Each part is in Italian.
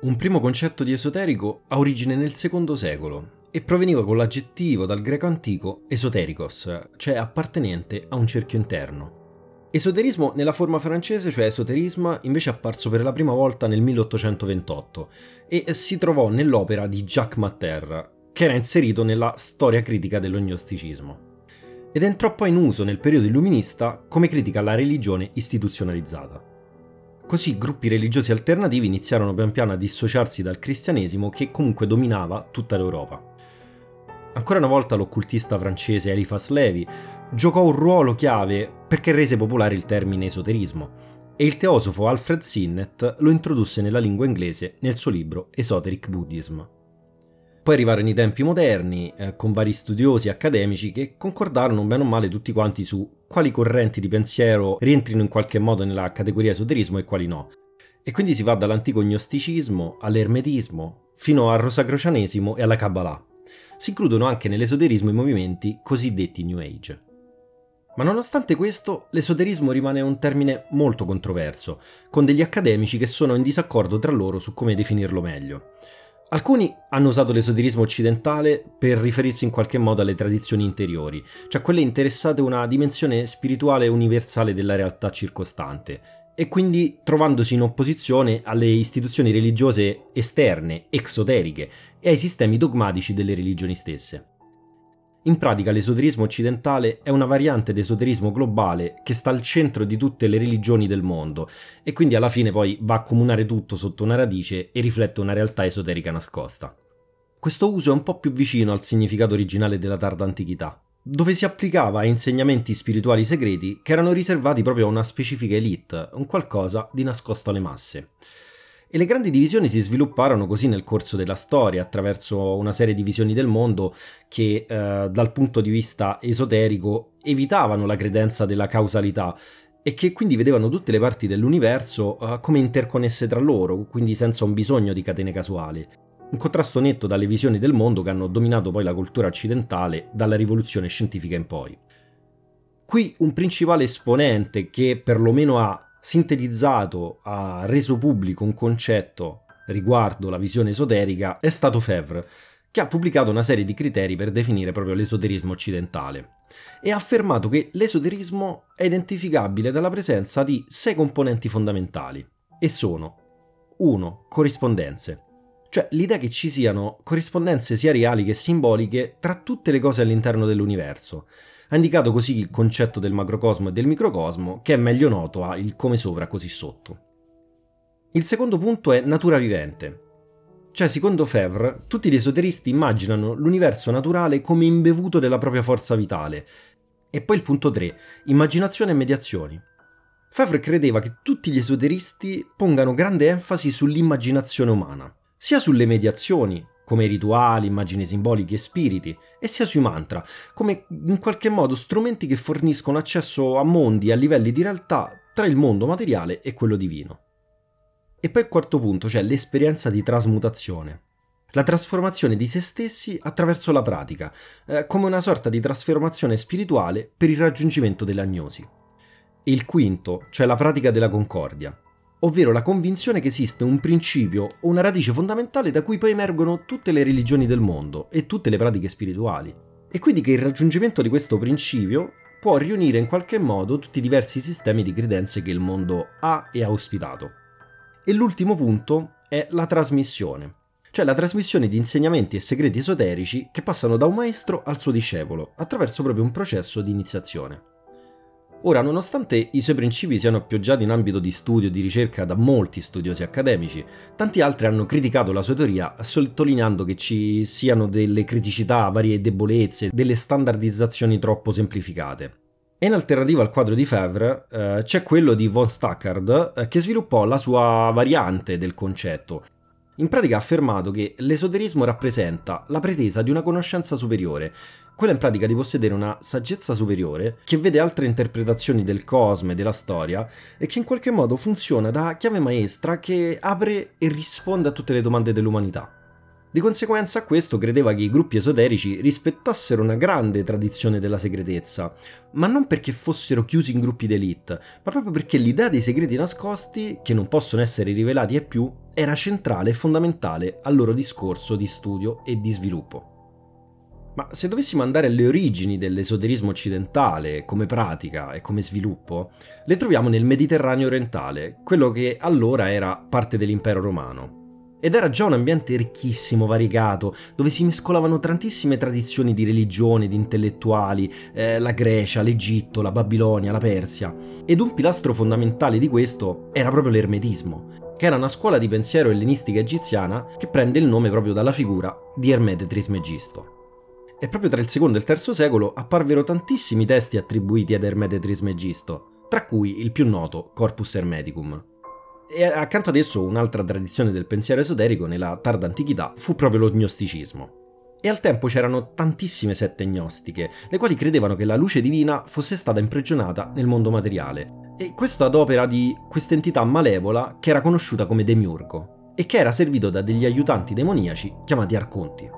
Un primo concetto di esoterico ha origine nel secondo secolo e proveniva con l'aggettivo dal greco antico esoterikos, cioè appartenente a un cerchio interno. Esoterismo nella forma francese, cioè esoterismo, invece è apparso per la prima volta nel 1828 e si trovò nell'opera di Jacques Matter, che era inserito nella storia critica dell'ognosticismo. Ed entrò poi in uso nel periodo illuminista come critica alla religione istituzionalizzata. Così gruppi religiosi alternativi iniziarono pian piano a dissociarsi dal cristianesimo che comunque dominava tutta l'Europa. Ancora una volta l'occultista francese Eliphas Levi giocò un ruolo chiave perché rese popolare il termine esoterismo e il teosofo Alfred Sinnett lo introdusse nella lingua inglese nel suo libro Esoteric Buddhism. Poi arrivarono i tempi moderni, eh, con vari studiosi accademici che concordarono bene o male tutti quanti su quali correnti di pensiero rientrino in qualche modo nella categoria esoterismo e quali no. E quindi si va dall'antico gnosticismo all'ermetismo, fino al rosacrocianesimo e alla Kabbalah. Si includono anche nell'esoterismo i movimenti cosiddetti New Age. Ma nonostante questo, l'esoterismo rimane un termine molto controverso, con degli accademici che sono in disaccordo tra loro su come definirlo meglio. Alcuni hanno usato l'esoterismo occidentale per riferirsi in qualche modo alle tradizioni interiori, cioè quelle interessate a una dimensione spirituale universale della realtà circostante, e quindi trovandosi in opposizione alle istituzioni religiose esterne, exoteriche, e ai sistemi dogmatici delle religioni stesse. In pratica l'esoterismo occidentale è una variante d'esoterismo globale che sta al centro di tutte le religioni del mondo e quindi alla fine poi va a comunare tutto sotto una radice e riflette una realtà esoterica nascosta. Questo uso è un po' più vicino al significato originale della tarda antichità, dove si applicava a insegnamenti spirituali segreti che erano riservati proprio a una specifica elite, un qualcosa di nascosto alle masse. E le grandi divisioni si svilupparono così nel corso della storia, attraverso una serie di visioni del mondo che eh, dal punto di vista esoterico evitavano la credenza della causalità e che quindi vedevano tutte le parti dell'universo eh, come interconnesse tra loro, quindi senza un bisogno di catene casuali. Un contrasto netto dalle visioni del mondo che hanno dominato poi la cultura occidentale dalla rivoluzione scientifica in poi. Qui un principale esponente che perlomeno ha sintetizzato, ha reso pubblico un concetto riguardo la visione esoterica è stato Fevre, che ha pubblicato una serie di criteri per definire proprio l'esoterismo occidentale e ha affermato che l'esoterismo è identificabile dalla presenza di sei componenti fondamentali e sono 1. Corrispondenze, cioè l'idea che ci siano corrispondenze sia reali che simboliche tra tutte le cose all'interno dell'universo, ha indicato così il concetto del macrocosmo e del microcosmo, che è meglio noto a il come sopra così sotto. Il secondo punto è natura vivente. Cioè, secondo Fevre, tutti gli esoteristi immaginano l'universo naturale come imbevuto della propria forza vitale. E poi il punto 3, immaginazione e mediazioni. Fevre credeva che tutti gli esoteristi pongano grande enfasi sull'immaginazione umana, sia sulle mediazioni, come rituali, immagini simboliche e spiriti, e sia sui mantra, come in qualche modo strumenti che forniscono accesso a mondi e a livelli di realtà tra il mondo materiale e quello divino. E poi il quarto punto, cioè l'esperienza di trasmutazione. La trasformazione di se stessi attraverso la pratica, eh, come una sorta di trasformazione spirituale per il raggiungimento dell'agnosi. E il quinto, cioè la pratica della concordia, ovvero la convinzione che esiste un principio o una radice fondamentale da cui poi emergono tutte le religioni del mondo e tutte le pratiche spirituali. E quindi che il raggiungimento di questo principio può riunire in qualche modo tutti i diversi sistemi di credenze che il mondo ha e ha ospitato. E l'ultimo punto è la trasmissione, cioè la trasmissione di insegnamenti e segreti esoterici che passano da un maestro al suo discepolo attraverso proprio un processo di iniziazione. Ora, nonostante i suoi principi siano appoggiati in ambito di studio e di ricerca da molti studiosi accademici, tanti altri hanno criticato la sua teoria sottolineando che ci siano delle criticità, varie debolezze, delle standardizzazioni troppo semplificate. E in alternativa al quadro di Febvre eh, c'è quello di von Stackard eh, che sviluppò la sua variante del concetto. In pratica ha affermato che l'esoterismo rappresenta la pretesa di una conoscenza superiore, quella in pratica di possedere una saggezza superiore che vede altre interpretazioni del cosmo e della storia e che in qualche modo funziona da chiave maestra che apre e risponde a tutte le domande dell'umanità. Di conseguenza a questo credeva che i gruppi esoterici rispettassero una grande tradizione della segretezza, ma non perché fossero chiusi in gruppi d'elite, ma proprio perché l'idea dei segreti nascosti, che non possono essere rivelati ai più, era centrale e fondamentale al loro discorso di studio e di sviluppo. Ma se dovessimo andare alle origini dell'esoterismo occidentale come pratica e come sviluppo, le troviamo nel Mediterraneo orientale, quello che allora era parte dell'impero romano. Ed era già un ambiente ricchissimo, variegato, dove si mescolavano tantissime tradizioni di religione, di intellettuali, eh, la Grecia, l'Egitto, la Babilonia, la Persia. Ed un pilastro fondamentale di questo era proprio l'ermetismo, che era una scuola di pensiero ellenistica egiziana che prende il nome proprio dalla figura di Ermete Trismegisto. E proprio tra il secondo e il terzo secolo apparvero tantissimi testi attribuiti ad Ermete Trismegisto, tra cui il più noto Corpus Hermeticum. E accanto ad esso un'altra tradizione del pensiero esoterico nella tarda antichità fu proprio lo gnosticismo. E al tempo c'erano tantissime sette gnostiche, le quali credevano che la luce divina fosse stata imprigionata nel mondo materiale. E questo ad opera di quest'entità malevola che era conosciuta come Demiurgo, e che era servito da degli aiutanti demoniaci chiamati arconti.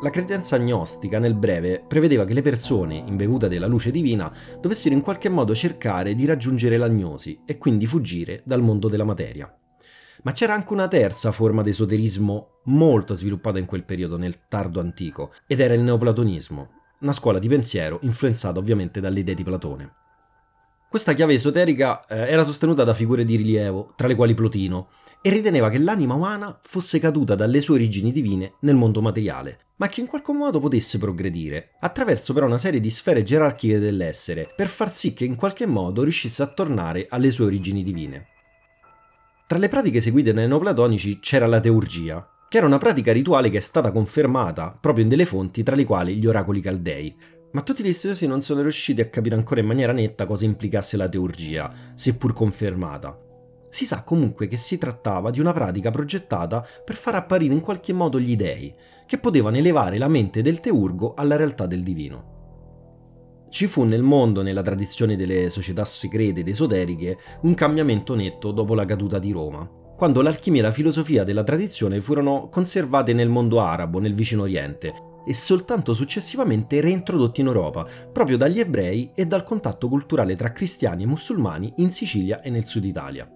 La credenza gnostica, nel breve, prevedeva che le persone, imbevute della luce divina, dovessero in qualche modo cercare di raggiungere l'agnosi e quindi fuggire dal mondo della materia. Ma c'era anche una terza forma di esoterismo molto sviluppata in quel periodo, nel tardo antico, ed era il neoplatonismo, una scuola di pensiero influenzata ovviamente dalle idee di Platone. Questa chiave esoterica eh, era sostenuta da figure di rilievo, tra le quali Plotino, e riteneva che l'anima umana fosse caduta dalle sue origini divine nel mondo materiale, ma che in qualche modo potesse progredire, attraverso però una serie di sfere gerarchiche dell'essere, per far sì che in qualche modo riuscisse a tornare alle sue origini divine. Tra le pratiche seguite dai neoplatonici c'era la teurgia, che era una pratica rituale che è stata confermata proprio in delle fonti tra le quali gli oracoli caldei, ma tutti gli studiosi non sono riusciti a capire ancora in maniera netta cosa implicasse la teurgia, seppur confermata. Si sa comunque che si trattava di una pratica progettata per far apparire in qualche modo gli dei, che potevano elevare la mente del teurgo alla realtà del divino. Ci fu nel mondo, nella tradizione delle società segrete ed esoteriche, un cambiamento netto dopo la caduta di Roma, quando l'alchimia e la filosofia della tradizione furono conservate nel mondo arabo, nel vicino Oriente, e soltanto successivamente reintrodotti in Europa, proprio dagli ebrei e dal contatto culturale tra cristiani e musulmani in Sicilia e nel sud Italia.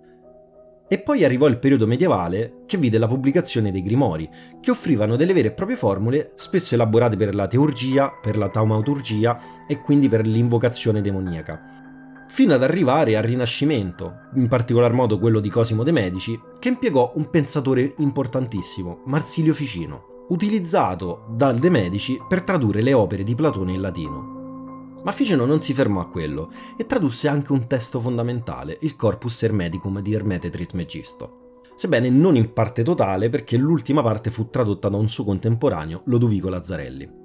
E poi arrivò il periodo medievale che vide la pubblicazione dei grimori, che offrivano delle vere e proprie formule, spesso elaborate per la teurgia, per la taumaturgia e quindi per l'invocazione demoniaca. Fino ad arrivare al Rinascimento, in particolar modo quello di Cosimo de' Medici, che impiegò un pensatore importantissimo, Marsilio Ficino, utilizzato dal De Medici per tradurre le opere di Platone in latino. Ma Ficino non si fermò a quello e tradusse anche un testo fondamentale, il Corpus Hermeticum di Ermete Trismegisto. Sebbene non in parte totale perché l'ultima parte fu tradotta da un suo contemporaneo, Lodovico Lazzarelli.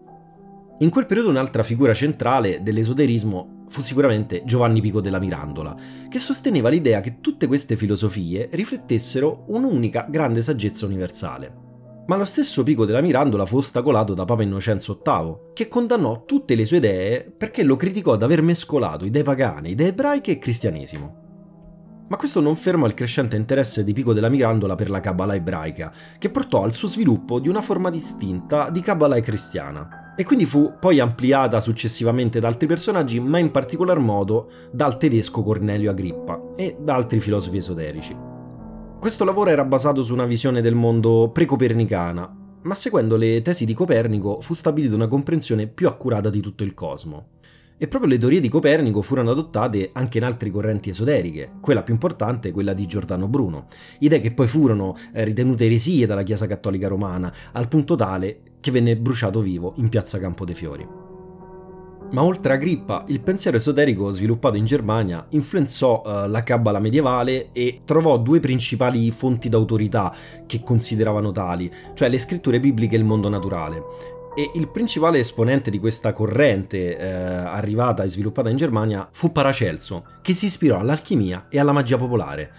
In quel periodo un'altra figura centrale dell'esoterismo fu sicuramente Giovanni Pico della Mirandola, che sosteneva l'idea che tutte queste filosofie riflettessero un'unica grande saggezza universale, ma lo stesso Pico della Mirandola fu ostacolato da Papa Innocenzo VIII, che condannò tutte le sue idee perché lo criticò d'aver mescolato idee pagane, idee ebraiche e cristianesimo. Ma questo non fermò il crescente interesse di Pico della Mirandola per la Kabbalah ebraica, che portò al suo sviluppo di una forma distinta di Kabbalah cristiana, e quindi fu poi ampliata successivamente da altri personaggi, ma in particolar modo dal tedesco Cornelio Agrippa e da altri filosofi esoterici. Questo lavoro era basato su una visione del mondo pre-copernicana, ma seguendo le tesi di Copernico fu stabilita una comprensione più accurata di tutto il cosmo. E proprio le teorie di Copernico furono adottate anche in altre correnti esoteriche, quella più importante è quella di Giordano Bruno, idee che poi furono eh, ritenute eresie dalla Chiesa Cattolica Romana, al punto tale che venne bruciato vivo in piazza Campo dei Fiori. Ma oltre a Agrippa, il pensiero esoterico sviluppato in Germania influenzò uh, la Kabbala medievale e trovò due principali fonti d'autorità che consideravano tali, cioè le scritture bibliche e il mondo naturale. E il principale esponente di questa corrente eh, arrivata e sviluppata in Germania fu Paracelso, che si ispirò all'alchimia e alla magia popolare.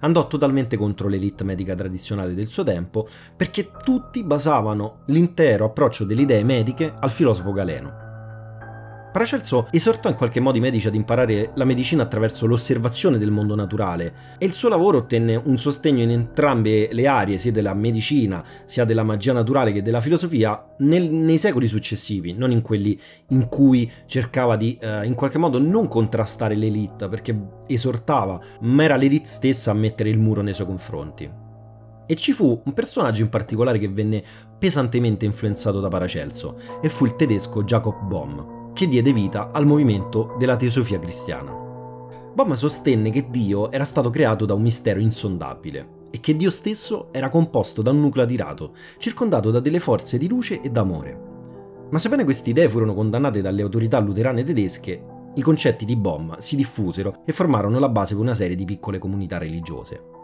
Andò totalmente contro l'elite medica tradizionale del suo tempo perché tutti basavano l'intero approccio delle idee mediche al filosofo Galeno. Paracelso esortò in qualche modo i medici ad imparare la medicina attraverso l'osservazione del mondo naturale e il suo lavoro ottenne un sostegno in entrambe le aree, sia della medicina, sia della magia naturale che della filosofia, nel, nei secoli successivi, non in quelli in cui cercava di eh, in qualche modo non contrastare l'elite, perché esortava, ma era l'elite stessa a mettere il muro nei suoi confronti. E ci fu un personaggio in particolare che venne pesantemente influenzato da Paracelso, e fu il tedesco Jacob Bohm che diede vita al movimento della teosofia cristiana. Bohm sostenne che Dio era stato creato da un mistero insondabile e che Dio stesso era composto da un nucleo adirato, circondato da delle forze di luce e d'amore. Ma sebbene queste idee furono condannate dalle autorità luterane tedesche, i concetti di Bohm si diffusero e formarono la base per una serie di piccole comunità religiose.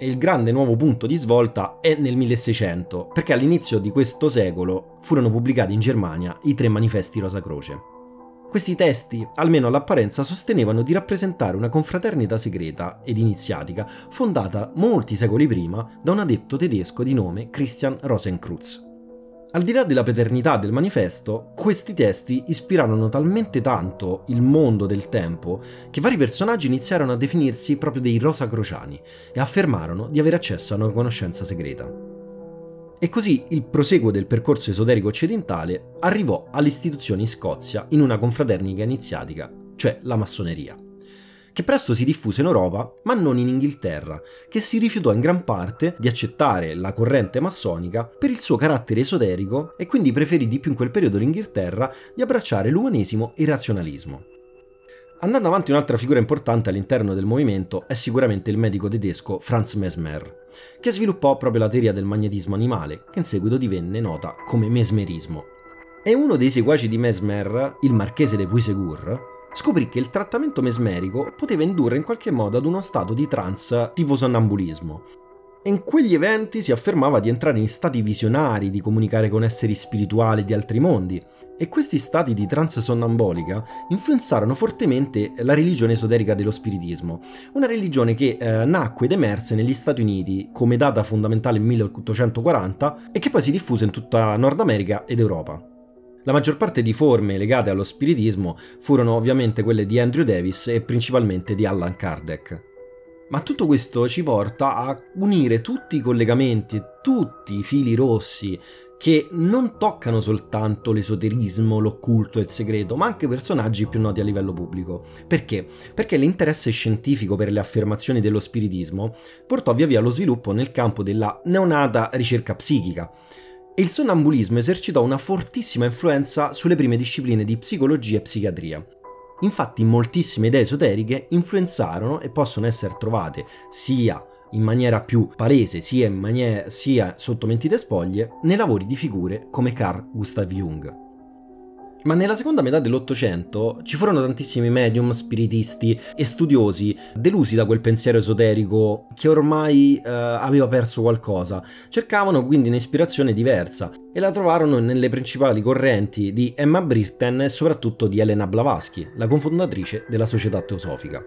E il grande nuovo punto di svolta è nel 1600, perché all'inizio di questo secolo furono pubblicati in Germania i tre manifesti Rosa Croce. Questi testi, almeno all'apparenza, sostenevano di rappresentare una confraternita segreta ed iniziatica fondata molti secoli prima da un adepto tedesco di nome Christian Rosenkreuz. Al di là della paternità del manifesto, questi testi ispirarono talmente tanto il mondo del tempo che vari personaggi iniziarono a definirsi proprio dei rosacrociani e affermarono di avere accesso a una conoscenza segreta. E così il proseguo del percorso esoterico occidentale arrivò all'istituzione in Scozia in una confraternita iniziatica, cioè la massoneria che presto si diffuse in Europa, ma non in Inghilterra, che si rifiutò in gran parte di accettare la corrente massonica per il suo carattere esoterico e quindi preferì di più in quel periodo l'Inghilterra di abbracciare l'umanesimo e il razionalismo. Andando avanti, un'altra figura importante all'interno del movimento è sicuramente il medico tedesco Franz Mesmer, che sviluppò proprio la teoria del magnetismo animale, che in seguito divenne nota come mesmerismo. E uno dei seguaci di Mesmer, il marchese de Puisegur, scoprì che il trattamento mesmerico poteva indurre in qualche modo ad uno stato di trance tipo sonnambulismo. E in quegli eventi si affermava di entrare in stati visionari, di comunicare con esseri spirituali di altri mondi. E questi stati di trance sonnambolica influenzarono fortemente la religione esoterica dello spiritismo, una religione che eh, nacque ed emerse negli Stati Uniti come data fondamentale 1840 e che poi si diffuse in tutta Nord America ed Europa. La maggior parte di forme legate allo spiritismo furono ovviamente quelle di Andrew Davis e principalmente di Allan Kardec. Ma tutto questo ci porta a unire tutti i collegamenti, tutti i fili rossi che non toccano soltanto l'esoterismo, l'occulto e il segreto, ma anche personaggi più noti a livello pubblico. Perché? Perché l'interesse scientifico per le affermazioni dello spiritismo portò via via allo sviluppo nel campo della neonata ricerca psichica e il sonnambulismo esercitò una fortissima influenza sulle prime discipline di psicologia e psichiatria. Infatti moltissime idee esoteriche influenzarono e possono essere trovate sia in maniera più palese sia, maniera, sia sotto mentite spoglie nei lavori di figure come Carl Gustav Jung. Ma nella seconda metà dell'Ottocento ci furono tantissimi medium, spiritisti e studiosi delusi da quel pensiero esoterico che ormai eh, aveva perso qualcosa. Cercavano quindi un'ispirazione diversa e la trovarono nelle principali correnti di Emma Britten e soprattutto di Elena Blavatsky, la cofondatrice della Società Teosofica.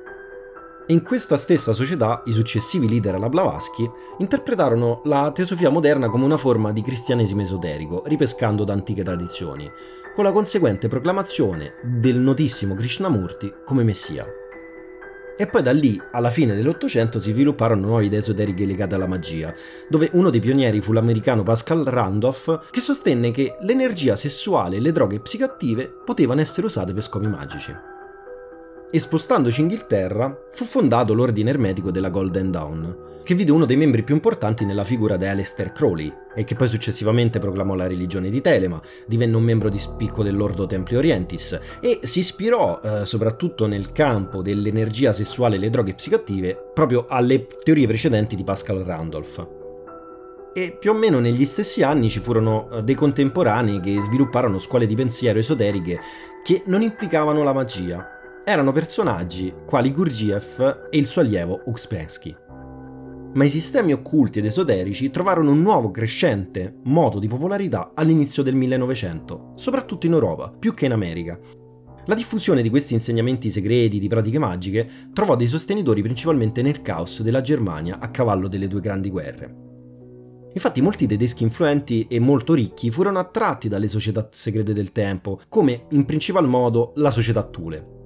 In questa stessa società i successivi leader alla Blavatsky interpretarono la teosofia moderna come una forma di cristianesimo esoterico, ripescando da antiche tradizioni con la conseguente proclamazione del notissimo Krishnamurti come messia. E poi da lì, alla fine dell'Ottocento, si svilupparono nuove idee esoteriche legate alla magia, dove uno dei pionieri fu l'americano Pascal Randolph, che sostenne che l'energia sessuale e le droghe psicoattive potevano essere usate per scopi magici. E spostandoci in Inghilterra, fu fondato l'ordine ermetico della Golden Dawn, che vide uno dei membri più importanti nella figura di Aleister Crowley e che poi successivamente proclamò la religione di Telema, divenne un membro di spicco dell'Ordo Templi Orientis e si ispirò eh, soprattutto nel campo dell'energia sessuale e le droghe psicoattive proprio alle teorie precedenti di Pascal Randolph. E più o meno negli stessi anni ci furono eh, dei contemporanei che svilupparono scuole di pensiero esoteriche che non implicavano la magia. Erano personaggi quali Gurdjieff e il suo allievo Uspensky. ma i sistemi occulti ed esoterici trovarono un nuovo crescente modo di popolarità all'inizio del 1900, soprattutto in Europa, più che in America. La diffusione di questi insegnamenti segreti di pratiche magiche trovò dei sostenitori principalmente nel caos della Germania a cavallo delle due grandi guerre. Infatti molti tedeschi influenti e molto ricchi furono attratti dalle società segrete del tempo, come in principal modo la società Thule.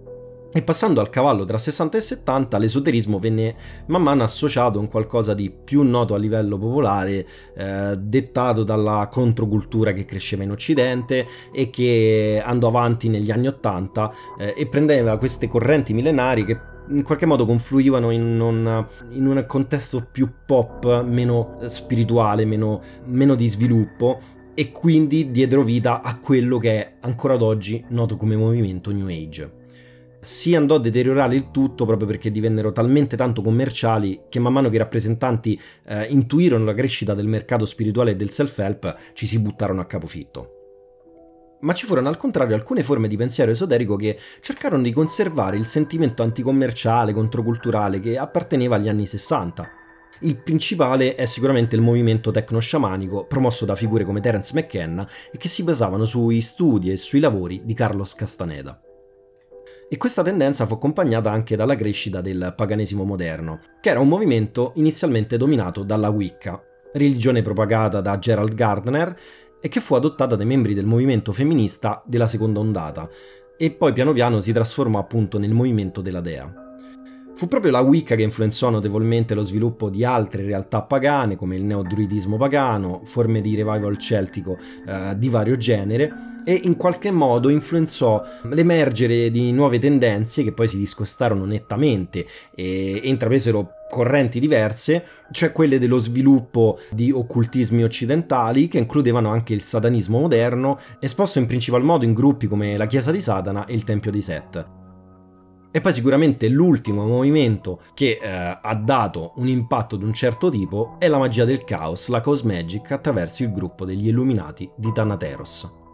E passando al cavallo tra 60 e 70, l'esoterismo venne man mano associato a un qualcosa di più noto a livello popolare, eh, dettato dalla controcultura che cresceva in Occidente e che andò avanti negli anni 80 eh, e prendeva queste correnti millenari che in qualche modo confluivano in un, in un contesto più pop, meno spirituale, meno, meno di sviluppo e quindi diedero vita a quello che è ancora ad oggi noto come movimento New Age si andò a deteriorare il tutto proprio perché divennero talmente tanto commerciali che man mano che i rappresentanti eh, intuirono la crescita del mercato spirituale e del self-help ci si buttarono a capofitto. Ma ci furono al contrario alcune forme di pensiero esoterico che cercarono di conservare il sentimento anticommerciale, controculturale che apparteneva agli anni 60. Il principale è sicuramente il movimento tecno-sciamanico promosso da figure come Terence McKenna e che si basavano sui studi e sui lavori di Carlos Castaneda e questa tendenza fu accompagnata anche dalla crescita del paganesimo moderno, che era un movimento inizialmente dominato dalla Wicca, religione propagata da Gerald Gardner e che fu adottata dai membri del movimento femminista della seconda ondata, e poi piano piano si trasformò appunto nel movimento della dea. Fu proprio la Wicca che influenzò notevolmente lo sviluppo di altre realtà pagane come il neodruidismo pagano, forme di revival celtico eh, di vario genere, e in qualche modo influenzò l'emergere di nuove tendenze che poi si discostarono nettamente e, intrapresero correnti diverse, cioè quelle dello sviluppo di occultismi occidentali che includevano anche il satanismo moderno, esposto in principal modo in gruppi come la Chiesa di Satana e il Tempio di Set. E poi sicuramente l'ultimo movimento che eh, ha dato un impatto di un certo tipo è la magia del caos, la Chaos Magic, attraverso il gruppo degli Illuminati di Thanateros.